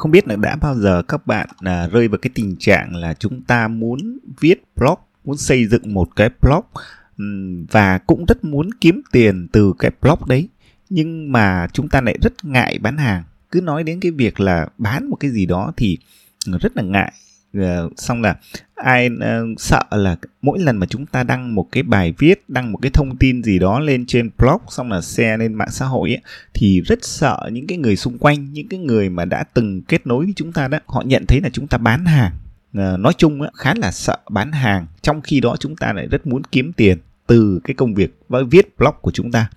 không biết là đã bao giờ các bạn à, rơi vào cái tình trạng là chúng ta muốn viết blog muốn xây dựng một cái blog và cũng rất muốn kiếm tiền từ cái blog đấy nhưng mà chúng ta lại rất ngại bán hàng. Cứ nói đến cái việc là bán một cái gì đó thì rất là ngại uh, xong là ai uh, sợ là mỗi lần mà chúng ta đăng một cái bài viết đăng một cái thông tin gì đó lên trên blog xong là share lên mạng xã hội ấy, thì rất sợ những cái người xung quanh những cái người mà đã từng kết nối với chúng ta đó họ nhận thấy là chúng ta bán hàng. Uh, nói chung ấy, khá là sợ bán hàng trong khi đó chúng ta lại rất muốn kiếm tiền từ cái công việc viết blog của chúng ta.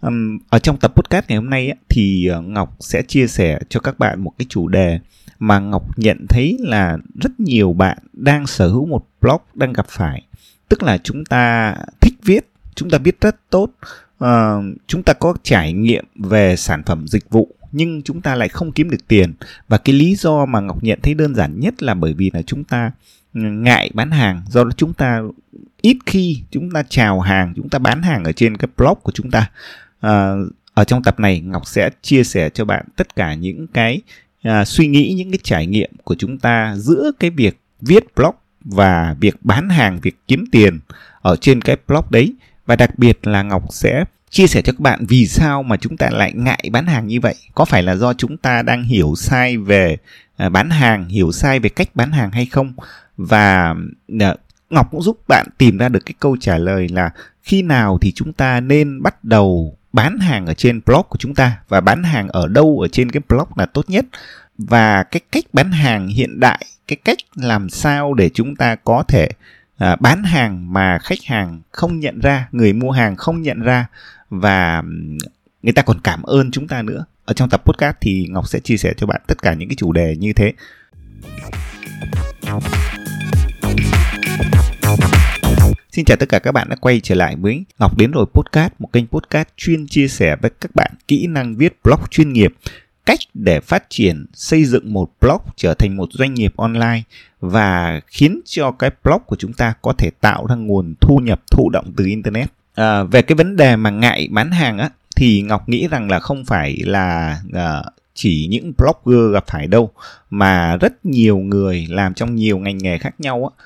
Um, ở trong tập podcast ngày hôm nay ấy, thì ngọc sẽ chia sẻ cho các bạn một cái chủ đề mà Ngọc nhận thấy là rất nhiều bạn đang sở hữu một blog đang gặp phải. Tức là chúng ta thích viết, chúng ta viết rất tốt, uh, chúng ta có trải nghiệm về sản phẩm dịch vụ nhưng chúng ta lại không kiếm được tiền. Và cái lý do mà Ngọc nhận thấy đơn giản nhất là bởi vì là chúng ta ừ, ngại bán hàng. Do đó chúng ta ít khi chúng ta chào hàng chúng ta bán hàng ở trên cái blog của chúng ta. À, ở trong tập này Ngọc sẽ chia sẻ cho bạn tất cả những cái à, suy nghĩ những cái trải nghiệm của chúng ta giữa cái việc viết blog và việc bán hàng việc kiếm tiền ở trên cái blog đấy. Và đặc biệt là ngọc sẽ chia sẻ cho các bạn vì sao mà chúng ta lại ngại bán hàng như vậy. Có phải là do chúng ta đang hiểu sai về à, bán hàng hiểu sai về cách bán hàng hay không? Và à, ngọc cũng giúp bạn tìm ra được cái câu trả lời là khi nào thì chúng ta nên bắt đầu bán hàng ở trên blog của chúng ta và bán hàng ở đâu ở trên cái blog là tốt nhất. Và cái cách bán hàng hiện đại cái cách làm sao để chúng ta có thể à, bán hàng mà khách hàng không nhận ra người mua hàng không nhận ra và người ta còn cảm ơn chúng ta nữa. Ở trong tập podcast thì ngọc sẽ chia sẻ cho bạn tất cả những cái chủ đề như thế. Xin chào tất cả các bạn đã quay trở lại với Ngọc Đến Rồi Podcast, một kênh podcast chuyên chia sẻ với các bạn kỹ năng viết blog chuyên nghiệp, cách để phát triển, xây dựng một blog trở thành một doanh nghiệp online và khiến cho cái blog của chúng ta có thể tạo ra nguồn thu nhập thụ động từ Internet. À, về cái vấn đề mà ngại bán hàng á, thì Ngọc nghĩ rằng là không phải là uh, chỉ những blogger gặp phải đâu mà rất nhiều người làm trong nhiều ngành nghề khác nhau á,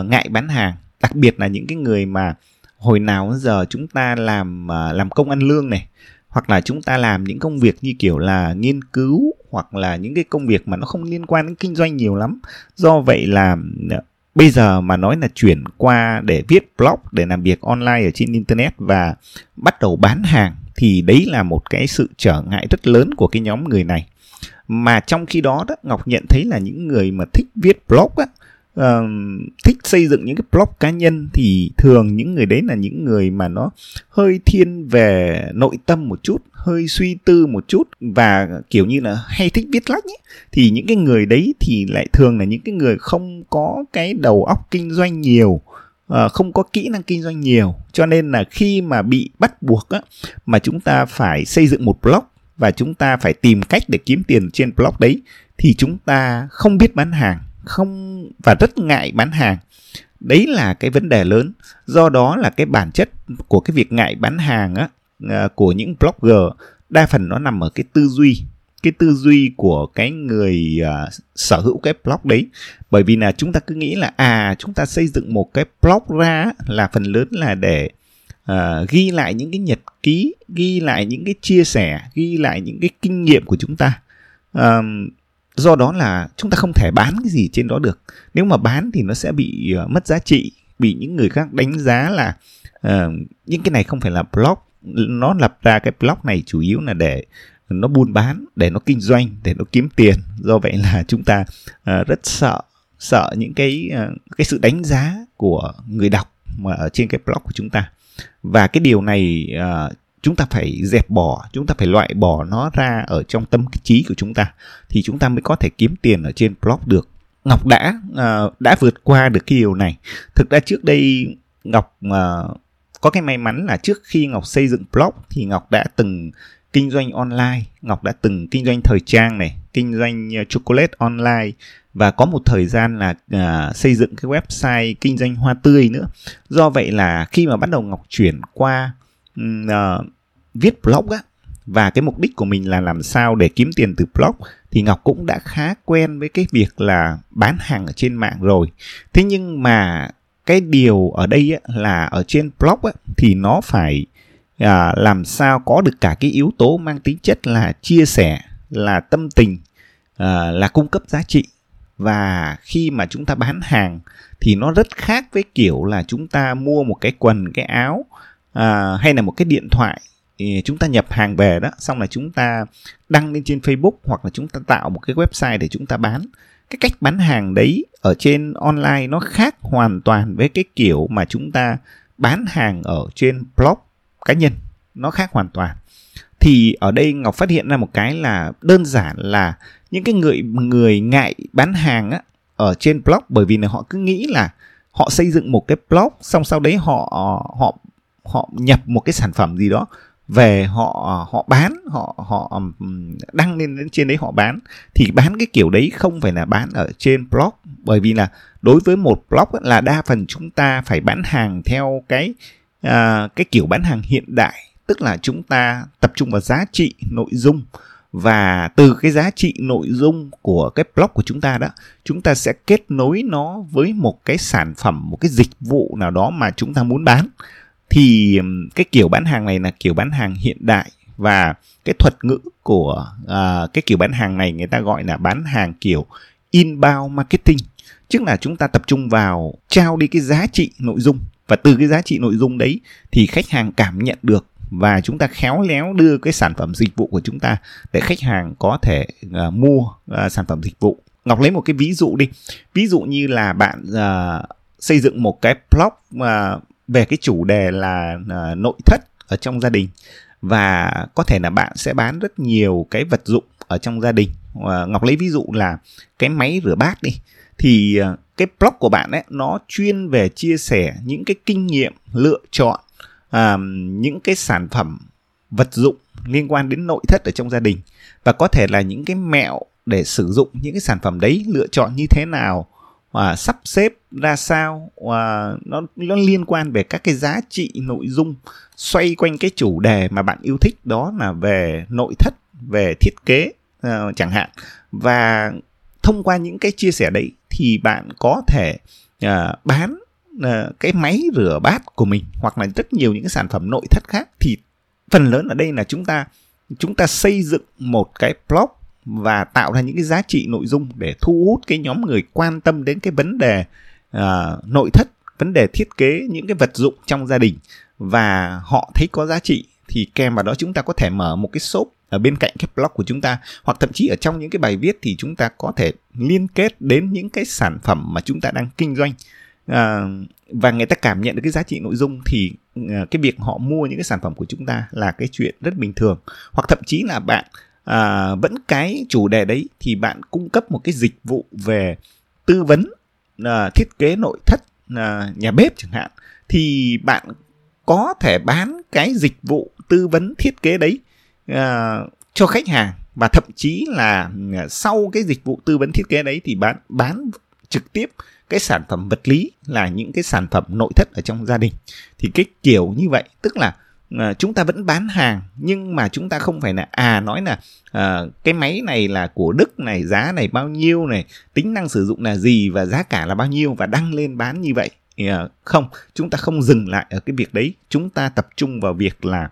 uh, ngại bán hàng đặc biệt là những cái người mà hồi nào giờ chúng ta làm à, làm công ăn lương này, hoặc là chúng ta làm những công việc như kiểu là nghiên cứu, hoặc là những cái công việc mà nó không liên quan đến kinh doanh nhiều lắm. Do vậy là à, bây giờ mà nói là chuyển qua để viết blog, để làm việc online ở trên internet và bắt đầu bán hàng, thì đấy là một cái sự trở ngại rất lớn của cái nhóm người này. Mà trong khi đó đó, ngọc nhận thấy là những người mà thích viết blog á uh, thích xây dựng những cái blog cá nhân thì thường những người đấy là những người mà nó hơi thiên về nội tâm một chút hơi suy tư một chút và kiểu như là hay thích viết lách ấy. thì những cái người đấy thì lại thường là những cái người không có cái đầu óc kinh doanh nhiều Uh, không có kỹ năng kinh doanh nhiều cho nên là khi mà bị bắt buộc á, mà chúng ta phải xây dựng một blog và chúng ta phải tìm cách để kiếm tiền trên blog đấy thì chúng ta không biết bán hàng không và rất ngại bán hàng. Đấy là cái vấn đề lớn. Do đó là cái bản chất của cái việc ngại bán hàng á à, của những blogger đa phần nó nằm ở cái tư duy cái tư duy của cái người uh, sở hữu cái blog đấy. Bởi vì là chúng ta cứ nghĩ là à chúng ta xây dựng một cái blog ra là phần lớn là để uh, ghi lại những cái nhật ký ghi lại những cái chia sẻ ghi lại những cái kinh nghiệm của chúng ta. Uh, do đó là chúng ta không thể bán cái gì trên đó được. Nếu mà bán thì nó sẽ bị uh, mất giá trị bị những người khác đánh giá là uh, những cái này không phải là blog nó lập ra cái blog này chủ yếu là để nó buôn bán để nó kinh doanh để nó kiếm tiền. Do vậy là chúng ta uh, rất sợ sợ những cái uh, cái sự đánh giá của người đọc mà ở trên cái blog của chúng ta. Và cái điều này uh, chúng ta phải dẹp bỏ chúng ta phải loại bỏ nó ra ở trong tâm trí của chúng ta thì chúng ta mới có thể kiếm tiền ở trên blog được. Ngọc đã uh, đã vượt qua được cái điều này. Thực ra trước đây ngọc uh, có cái may mắn là trước khi ngọc xây dựng blog thì ngọc đã từng kinh doanh online ngọc đã từng kinh doanh thời trang này kinh doanh à, chocolate online và có một thời gian là uh, xây dựng cái website kinh doanh hoa tươi nữa. Do vậy là khi mà bắt đầu ngọc chuyển qua uh, viết blog á và cái mục đích của mình là làm sao để kiếm tiền từ blog thì Ngọc cũng đã khá quen với cái việc là bán hàng ở trên mạng rồi. Thế nhưng mà cái điều ở đây á, là ở trên blog á, thì nó phải à, làm sao có được cả cái yếu tố mang tính chất là chia sẻ, là tâm tình, à, là cung cấp giá trị và khi mà chúng ta bán hàng thì nó rất khác với kiểu là chúng ta mua một cái quần cái áo à, hay là một cái điện thoại thì chúng ta nhập hàng về đó xong là chúng ta đăng lên trên Facebook hoặc là chúng ta tạo một cái website để chúng ta bán. Cái cách bán hàng đấy ở trên online nó khác hoàn toàn với cái kiểu mà chúng ta bán hàng ở trên blog cá nhân. Nó khác hoàn toàn. Thì ở đây ngọc phát hiện ra một cái là đơn giản là những cái người người ngại bán hàng á ở trên blog bởi vì là họ cứ nghĩ là họ xây dựng một cái blog xong sau đấy họ họ họ nhập một cái sản phẩm gì đó về họ à, họ bán họ họ đăng lên trên đấy họ bán thì bán cái kiểu đấy không phải là bán ở trên blog. Bởi vì là đối với một blog là đa phần chúng ta phải bán hàng theo cái à, cái kiểu bán hàng hiện đại. Tức là chúng ta tập trung vào giá trị nội dung. Và từ cái giá trị nội dung của cái blog của chúng ta đó chúng ta sẽ kết nối nó với một cái sản phẩm một cái dịch vụ nào đó mà chúng ta muốn bán thì cái kiểu bán hàng này là kiểu bán hàng hiện đại và cái thuật ngữ của uh, cái kiểu bán hàng này người ta gọi là bán hàng kiểu inbound marketing. Tức là chúng ta tập trung vào trao đi cái giá trị nội dung và từ cái giá trị nội dung đấy thì khách hàng cảm nhận được và chúng ta khéo léo đưa cái sản phẩm dịch vụ của chúng ta để khách hàng có thể uh, mua uh, sản phẩm dịch vụ. Ngọc lấy một cái ví dụ đi. Ví dụ như là bạn uh, xây dựng một cái blog uh, về cái chủ đề là uh, nội thất ở trong gia đình. Và có thể là bạn sẽ bán rất nhiều cái vật dụng ở trong gia đình. Uh, ngọc lấy ví dụ là cái máy rửa bát đi. Thì uh, cái blog của bạn ấy nó chuyên về chia sẻ những cái kinh nghiệm lựa chọn uh, những cái sản phẩm vật dụng liên quan đến nội thất ở trong gia đình. Và có thể là những cái mẹo để sử dụng những cái sản phẩm đấy lựa chọn như thế nào và sắp xếp ra sao và nó nó liên quan về các cái giá trị nội dung xoay quanh cái chủ đề mà bạn yêu thích đó là về nội thất về thiết kế uh, chẳng hạn. Và thông qua những cái chia sẻ đấy thì bạn có thể uh, bán uh, cái máy rửa bát của mình hoặc là rất nhiều những cái sản phẩm nội thất khác. Thì phần lớn ở đây là chúng ta chúng ta xây dựng một cái blog và tạo ra những cái giá trị nội dung để thu hút cái nhóm người quan tâm đến cái vấn đề uh, nội thất vấn đề thiết kế những cái vật dụng trong gia đình. Và họ thấy có giá trị thì kèm vào đó chúng ta có thể mở một cái shop ở bên cạnh cái blog của chúng ta hoặc thậm chí ở trong những cái bài viết thì chúng ta có thể liên kết đến những cái sản phẩm mà chúng ta đang kinh doanh. À, và người ta cảm nhận được cái giá trị nội dung thì à, cái việc họ mua những cái sản phẩm của chúng ta là cái chuyện rất bình thường. Hoặc thậm chí là bạn à, vẫn cái chủ đề đấy thì bạn cung cấp một cái dịch vụ về tư vấn à, thiết kế nội thất à, nhà bếp chẳng hạn thì bạn có thể bán cái dịch vụ tư vấn thiết kế đấy à, cho khách hàng. Và thậm chí là à, sau cái dịch vụ tư vấn thiết kế đấy thì bán bán trực tiếp cái sản phẩm vật lý là những cái sản phẩm nội thất ở trong gia đình. Thì cái kiểu như vậy tức là à, chúng ta vẫn bán hàng nhưng mà chúng ta không phải là à nói là à, cái máy này là của đức này giá này bao nhiêu này tính năng sử dụng là gì và giá cả là bao nhiêu và đăng lên bán như vậy. À, không chúng ta không dừng lại ở cái việc đấy. Chúng ta tập trung vào việc là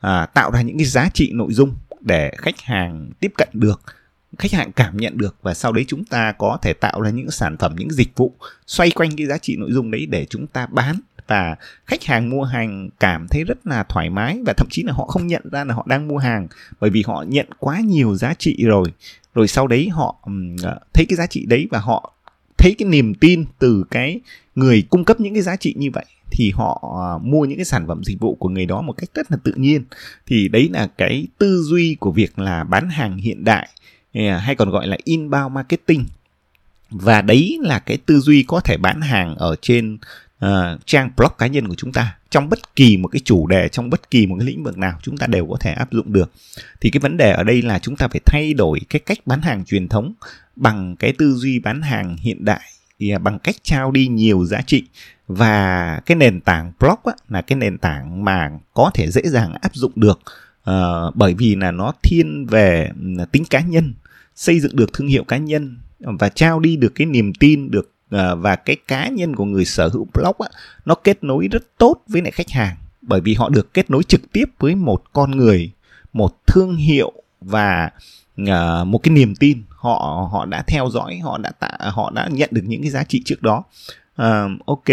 à, tạo ra những cái giá trị nội dung để khách hàng tiếp cận được khách hàng cảm nhận được và sau đấy chúng ta có thể tạo ra những sản phẩm những dịch vụ xoay quanh cái giá trị nội dung đấy để chúng ta bán và khách hàng mua hàng cảm thấy rất là thoải mái và thậm chí là họ không nhận ra là họ đang mua hàng bởi vì họ nhận quá nhiều giá trị rồi. Rồi sau đấy họ ờ, thấy cái giá trị đấy và họ thấy cái niềm tin từ cái người cung cấp những cái giá trị như vậy thì họ ờ, mua những cái sản phẩm dịch vụ của người đó một cách rất là tự nhiên. Thì đấy là cái tư duy của việc là bán hàng hiện đại ờ, hay còn gọi là inbound marketing. Và đấy là cái tư duy có thể bán hàng ở trên uh, trang blog cá nhân của chúng ta trong bất kỳ một cái chủ đề trong bất kỳ một cái lĩnh vực nào chúng ta đều có thể áp dụng được. Thì cái vấn đề ở đây là chúng ta phải thay đổi cái cách bán hàng truyền thống bằng cái tư duy bán hàng hiện đại thì bằng cách trao đi nhiều giá trị. Và cái nền tảng blog á, là cái nền tảng mà có thể dễ dàng áp dụng được uh, bởi vì là nó thiên về ừ, tính cá nhân xây dựng được thương hiệu cá nhân và trao đi được cái niềm tin được Ờ, và cái cá nhân của người sở hữu blog á, nó kết nối rất tốt với lại khách hàng. Bởi vì họ được kết nối trực tiếp với một con người một thương hiệu và uh, một cái niềm tin. Họ họ đã theo dõi họ đã tạ, họ đã nhận được những cái giá trị trước đó. Uh, ok.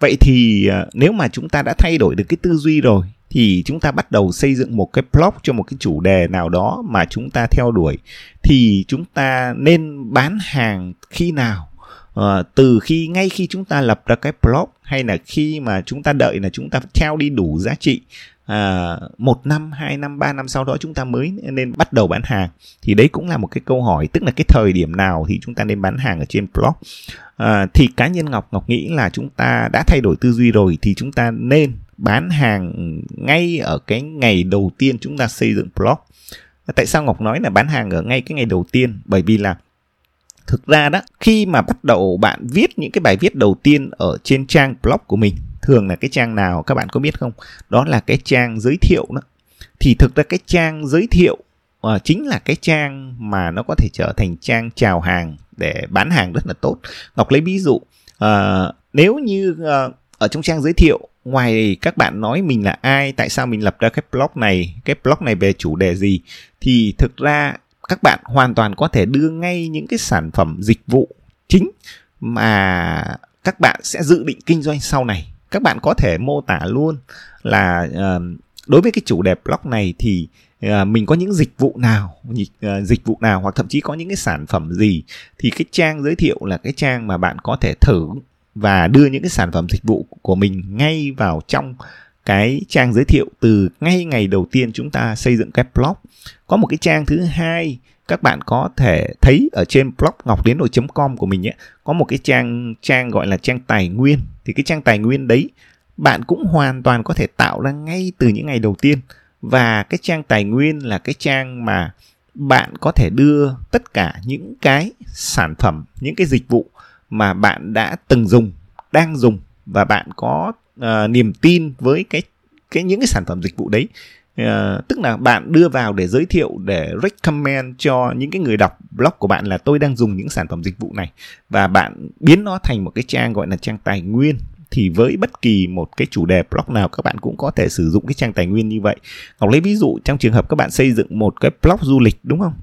Vậy thì uh, nếu mà chúng ta đã thay đổi được cái tư duy rồi thì chúng ta bắt đầu xây dựng một cái blog cho một cái chủ đề nào đó mà chúng ta theo đuổi thì chúng ta nên bán hàng khi nào? À, từ khi ngay khi chúng ta lập ra cái blog hay là khi mà chúng ta đợi là chúng ta trao đi đủ giá trị à, một năm hai năm ba năm sau đó chúng ta mới nên bắt đầu bán hàng thì đấy cũng là một cái câu hỏi tức là cái thời điểm nào thì chúng ta nên bán hàng ở trên blog. À, thì cá nhân ngọc ngọc nghĩ là chúng ta đã thay đổi tư duy rồi thì chúng ta nên bán hàng ngay ở cái ngày đầu tiên chúng ta xây dựng blog. Tại sao ngọc nói là bán hàng ở ngay cái ngày đầu tiên? Bởi vì là thực ra đó khi mà bắt đầu bạn viết những cái bài viết đầu tiên ở trên trang blog của mình thường là cái trang nào các bạn có biết không? Đó là cái trang giới thiệu đó. Thì thực ra cái trang giới thiệu uh, chính là cái trang mà nó có thể trở thành trang chào hàng để bán hàng rất là tốt. Ngọc lấy ví dụ uh, nếu như uh, ở trong trang giới thiệu ngoài các bạn nói mình là ai tại sao mình lập ra cái blog này cái blog này về chủ đề gì thì thực ra các bạn hoàn toàn có thể đưa ngay những cái sản phẩm dịch vụ chính mà các bạn sẽ dự định kinh doanh sau này. Các bạn có thể mô tả luôn là uh, đối với cái chủ đề blog này thì uh, mình có những dịch vụ nào uh, dịch vụ nào hoặc thậm chí có những cái sản phẩm gì thì cái trang giới thiệu là cái trang mà bạn có thể thử và đưa những cái sản phẩm dịch vụ của mình ngay vào trong cái trang giới thiệu từ ngay ngày đầu tiên chúng ta xây dựng cái blog. Có một cái trang thứ hai các bạn có thể thấy ở trên blog ngọc đến com của mình ấy. Có một cái trang trang gọi là trang tài nguyên. Thì cái trang tài nguyên đấy, bạn cũng hoàn toàn có thể tạo ra ngay từ những ngày đầu tiên. Và cái trang tài nguyên là cái trang mà bạn có thể đưa tất cả những cái sản phẩm, những cái dịch vụ mà bạn đã từng dùng, đang dùng và bạn có uh, niềm tin với cái cái những cái sản phẩm dịch vụ đấy uh, tức là bạn đưa vào để giới thiệu để recommend cho những cái người đọc blog của bạn là tôi đang dùng những sản phẩm dịch vụ này và bạn biến nó thành một cái trang gọi là trang tài nguyên thì với bất kỳ một cái chủ đề blog nào các bạn cũng có thể sử dụng cái trang tài nguyên như vậy. Ngọc lấy ví dụ trong trường hợp các bạn xây dựng một cái blog du lịch đúng không?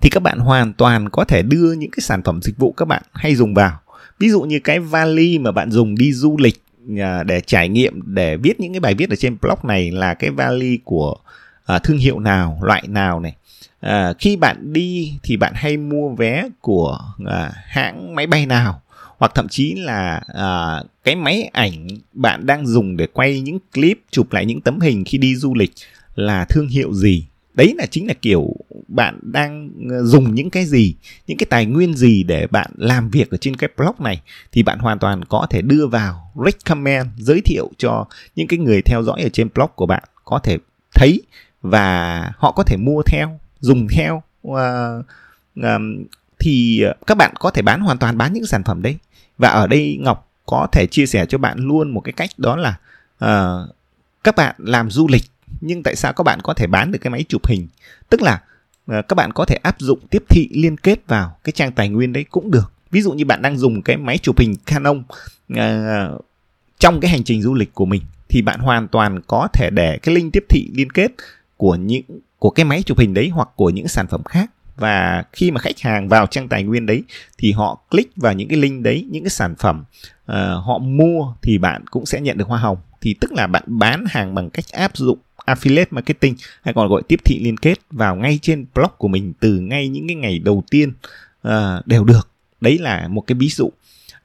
Thì các bạn hoàn toàn có thể đưa những cái sản phẩm dịch vụ các bạn hay dùng vào. Ví dụ như cái vali mà bạn dùng đi du lịch để trải nghiệm để viết những cái bài viết ở trên blog này là cái vali của à, thương hiệu nào loại nào này. À, khi bạn đi thì bạn hay mua vé của à, hãng máy bay nào? Hoặc thậm chí là à, cái máy ảnh bạn đang dùng để quay những clip chụp lại những tấm hình khi đi du lịch là thương hiệu gì? Đấy là chính là kiểu bạn đang ờ, dùng những cái gì những cái tài nguyên gì để bạn làm việc ở trên cái blog này thì bạn hoàn toàn có thể đưa vào recommend giới thiệu cho những cái người theo dõi ở trên blog của bạn có thể thấy và họ có thể mua theo dùng theo. Uh, um, thì ờ, các bạn có thể bán hoàn toàn bán những sản phẩm đấy. Và ở đây ngọc có thể chia sẻ cho bạn luôn một cái cách đó là uh, các bạn làm du lịch nhưng tại sao các bạn có thể bán được cái máy chụp hình? Tức là Ờ, các bạn có thể áp dụng tiếp thị liên kết vào cái trang tài nguyên đấy cũng được. Ví dụ như bạn đang dùng cái máy chụp hình Canon uh, trong cái hành trình du lịch của mình thì bạn hoàn toàn có thể để cái link tiếp thị liên kết của những của cái máy chụp hình đấy hoặc của những sản phẩm khác. Và khi mà khách hàng vào trang tài nguyên đấy thì họ click vào những cái link đấy những cái sản phẩm uh, họ mua thì bạn cũng sẽ nhận được hoa hồng. Thì tức là bạn bán hàng bằng cách áp dụng affiliate marketing hay còn gọi tiếp thị liên kết vào ngay trên blog của mình từ ngay những cái ngày đầu tiên uh, đều được. Đấy là một cái ví dụ.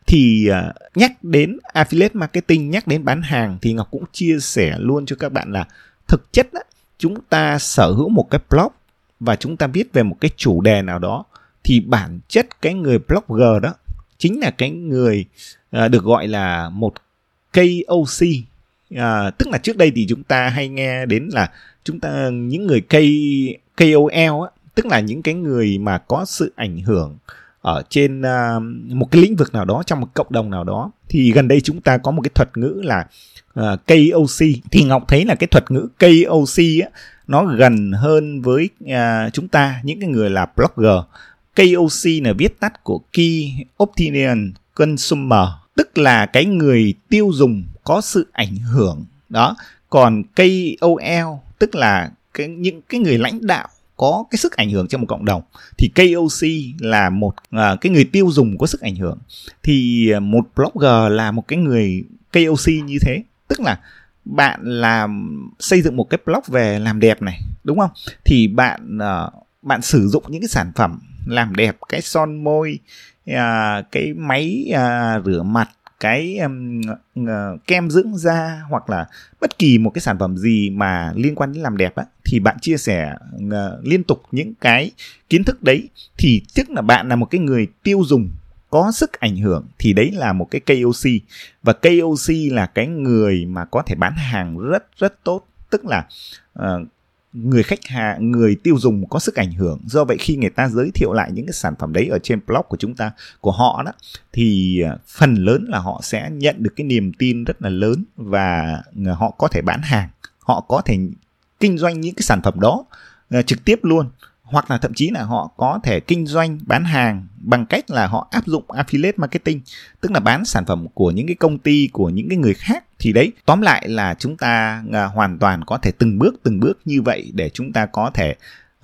Thì uh, nhắc đến affiliate marketing nhắc đến bán hàng thì ngọc cũng chia sẻ luôn cho các bạn là thực chất á, chúng ta sở hữu một cái blog và chúng ta viết về một cái chủ đề nào đó thì bản chất cái người blogger đó chính là cái người uh, được gọi là một KOC à, tức là trước đây thì chúng ta hay nghe đến là chúng ta những người K, KOL á, tức là những cái người mà có sự ảnh hưởng ở trên uh, một cái lĩnh vực nào đó trong một cộng đồng nào đó. Thì gần đây chúng ta có một cái thuật ngữ là à, uh, KOC thì Ngọc thấy là cái thuật ngữ KOC á, nó gần hơn với uh, chúng ta những cái người là blogger. KOC là viết tắt của Key Opinion Consumer tức là cái người tiêu dùng có sự ảnh hưởng đó. Còn KOL tức là cái những cái người lãnh đạo có cái sức ảnh hưởng trong một cộng đồng thì KOC là một à, cái người tiêu dùng có sức ảnh hưởng. Thì à, một blogger là một cái người KOC như thế tức là bạn làm xây dựng một cái blog về làm đẹp này đúng không? Thì bạn uh, bạn sử dụng những cái sản phẩm làm đẹp cái son môi à, cái máy à, rửa mặt cái um, uh, kem dưỡng da hoặc là bất kỳ một cái sản phẩm gì mà liên quan đến làm đẹp á thì bạn chia sẻ uh, liên tục những cái kiến thức đấy. Thì tức là bạn là một cái người tiêu dùng có sức ảnh hưởng thì đấy là một cái KOC và KOC là cái người mà có thể bán hàng rất rất tốt. Tức là uh, người khách hàng người tiêu dùng có sức ảnh hưởng. Do vậy khi người ta giới thiệu lại những cái sản phẩm đấy ở trên blog của chúng ta, của họ đó, thì à, phần lớn là họ sẽ nhận được cái niềm tin rất là lớn và à, họ có thể bán hàng, họ có thể kinh doanh những cái sản phẩm đó à, trực tiếp luôn hoặc là thậm chí là họ có thể kinh doanh bán hàng bằng cách là họ áp dụng affiliate marketing tức là bán sản phẩm của những cái công ty của những cái người khác. Thì đấy tóm lại là chúng ta à, hoàn toàn có thể từng bước từng bước như vậy để chúng ta có thể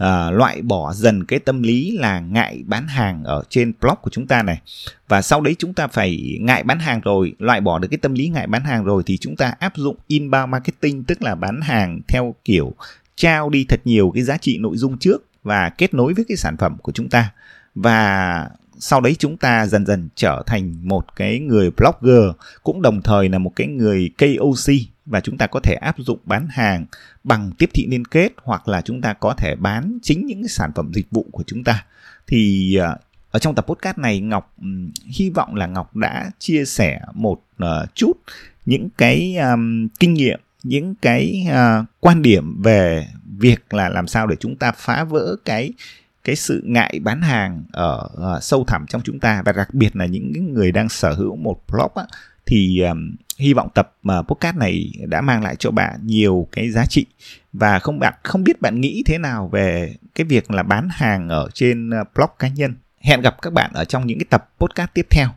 uh, loại bỏ dần cái tâm lý là ngại bán hàng ở trên blog của chúng ta này. Và sau đấy chúng ta phải ngại bán hàng rồi loại bỏ được cái tâm lý ngại bán hàng rồi thì chúng ta áp dụng inbound marketing tức là bán hàng theo kiểu trao đi thật nhiều cái giá trị nội dung trước và kết nối với cái sản phẩm của chúng ta. Và sau đấy chúng ta dần dần trở thành một cái người blogger cũng đồng thời là một cái người KOC và chúng ta có thể áp dụng bán hàng bằng tiếp thị liên kết hoặc là chúng ta có thể bán chính những cái sản phẩm dịch vụ của chúng ta. Thì ờ, ở trong tập podcast này Ngọc hy vọng là Ngọc đã chia sẻ một uh, chút những cái um, kinh nghiệm những cái uh, quan điểm về việc là làm sao để chúng ta phá vỡ cái cái sự ngại bán hàng ở uh, sâu thẳm trong chúng ta. Và đặc biệt là những người đang sở hữu một blog á, thì um, hy vọng tập uh, podcast này đã mang lại cho bạn nhiều cái giá trị. Và không bạn không biết bạn nghĩ thế nào về cái việc là bán hàng ở trên uh, blog cá nhân. Hẹn gặp các bạn ở trong những cái tập podcast tiếp theo.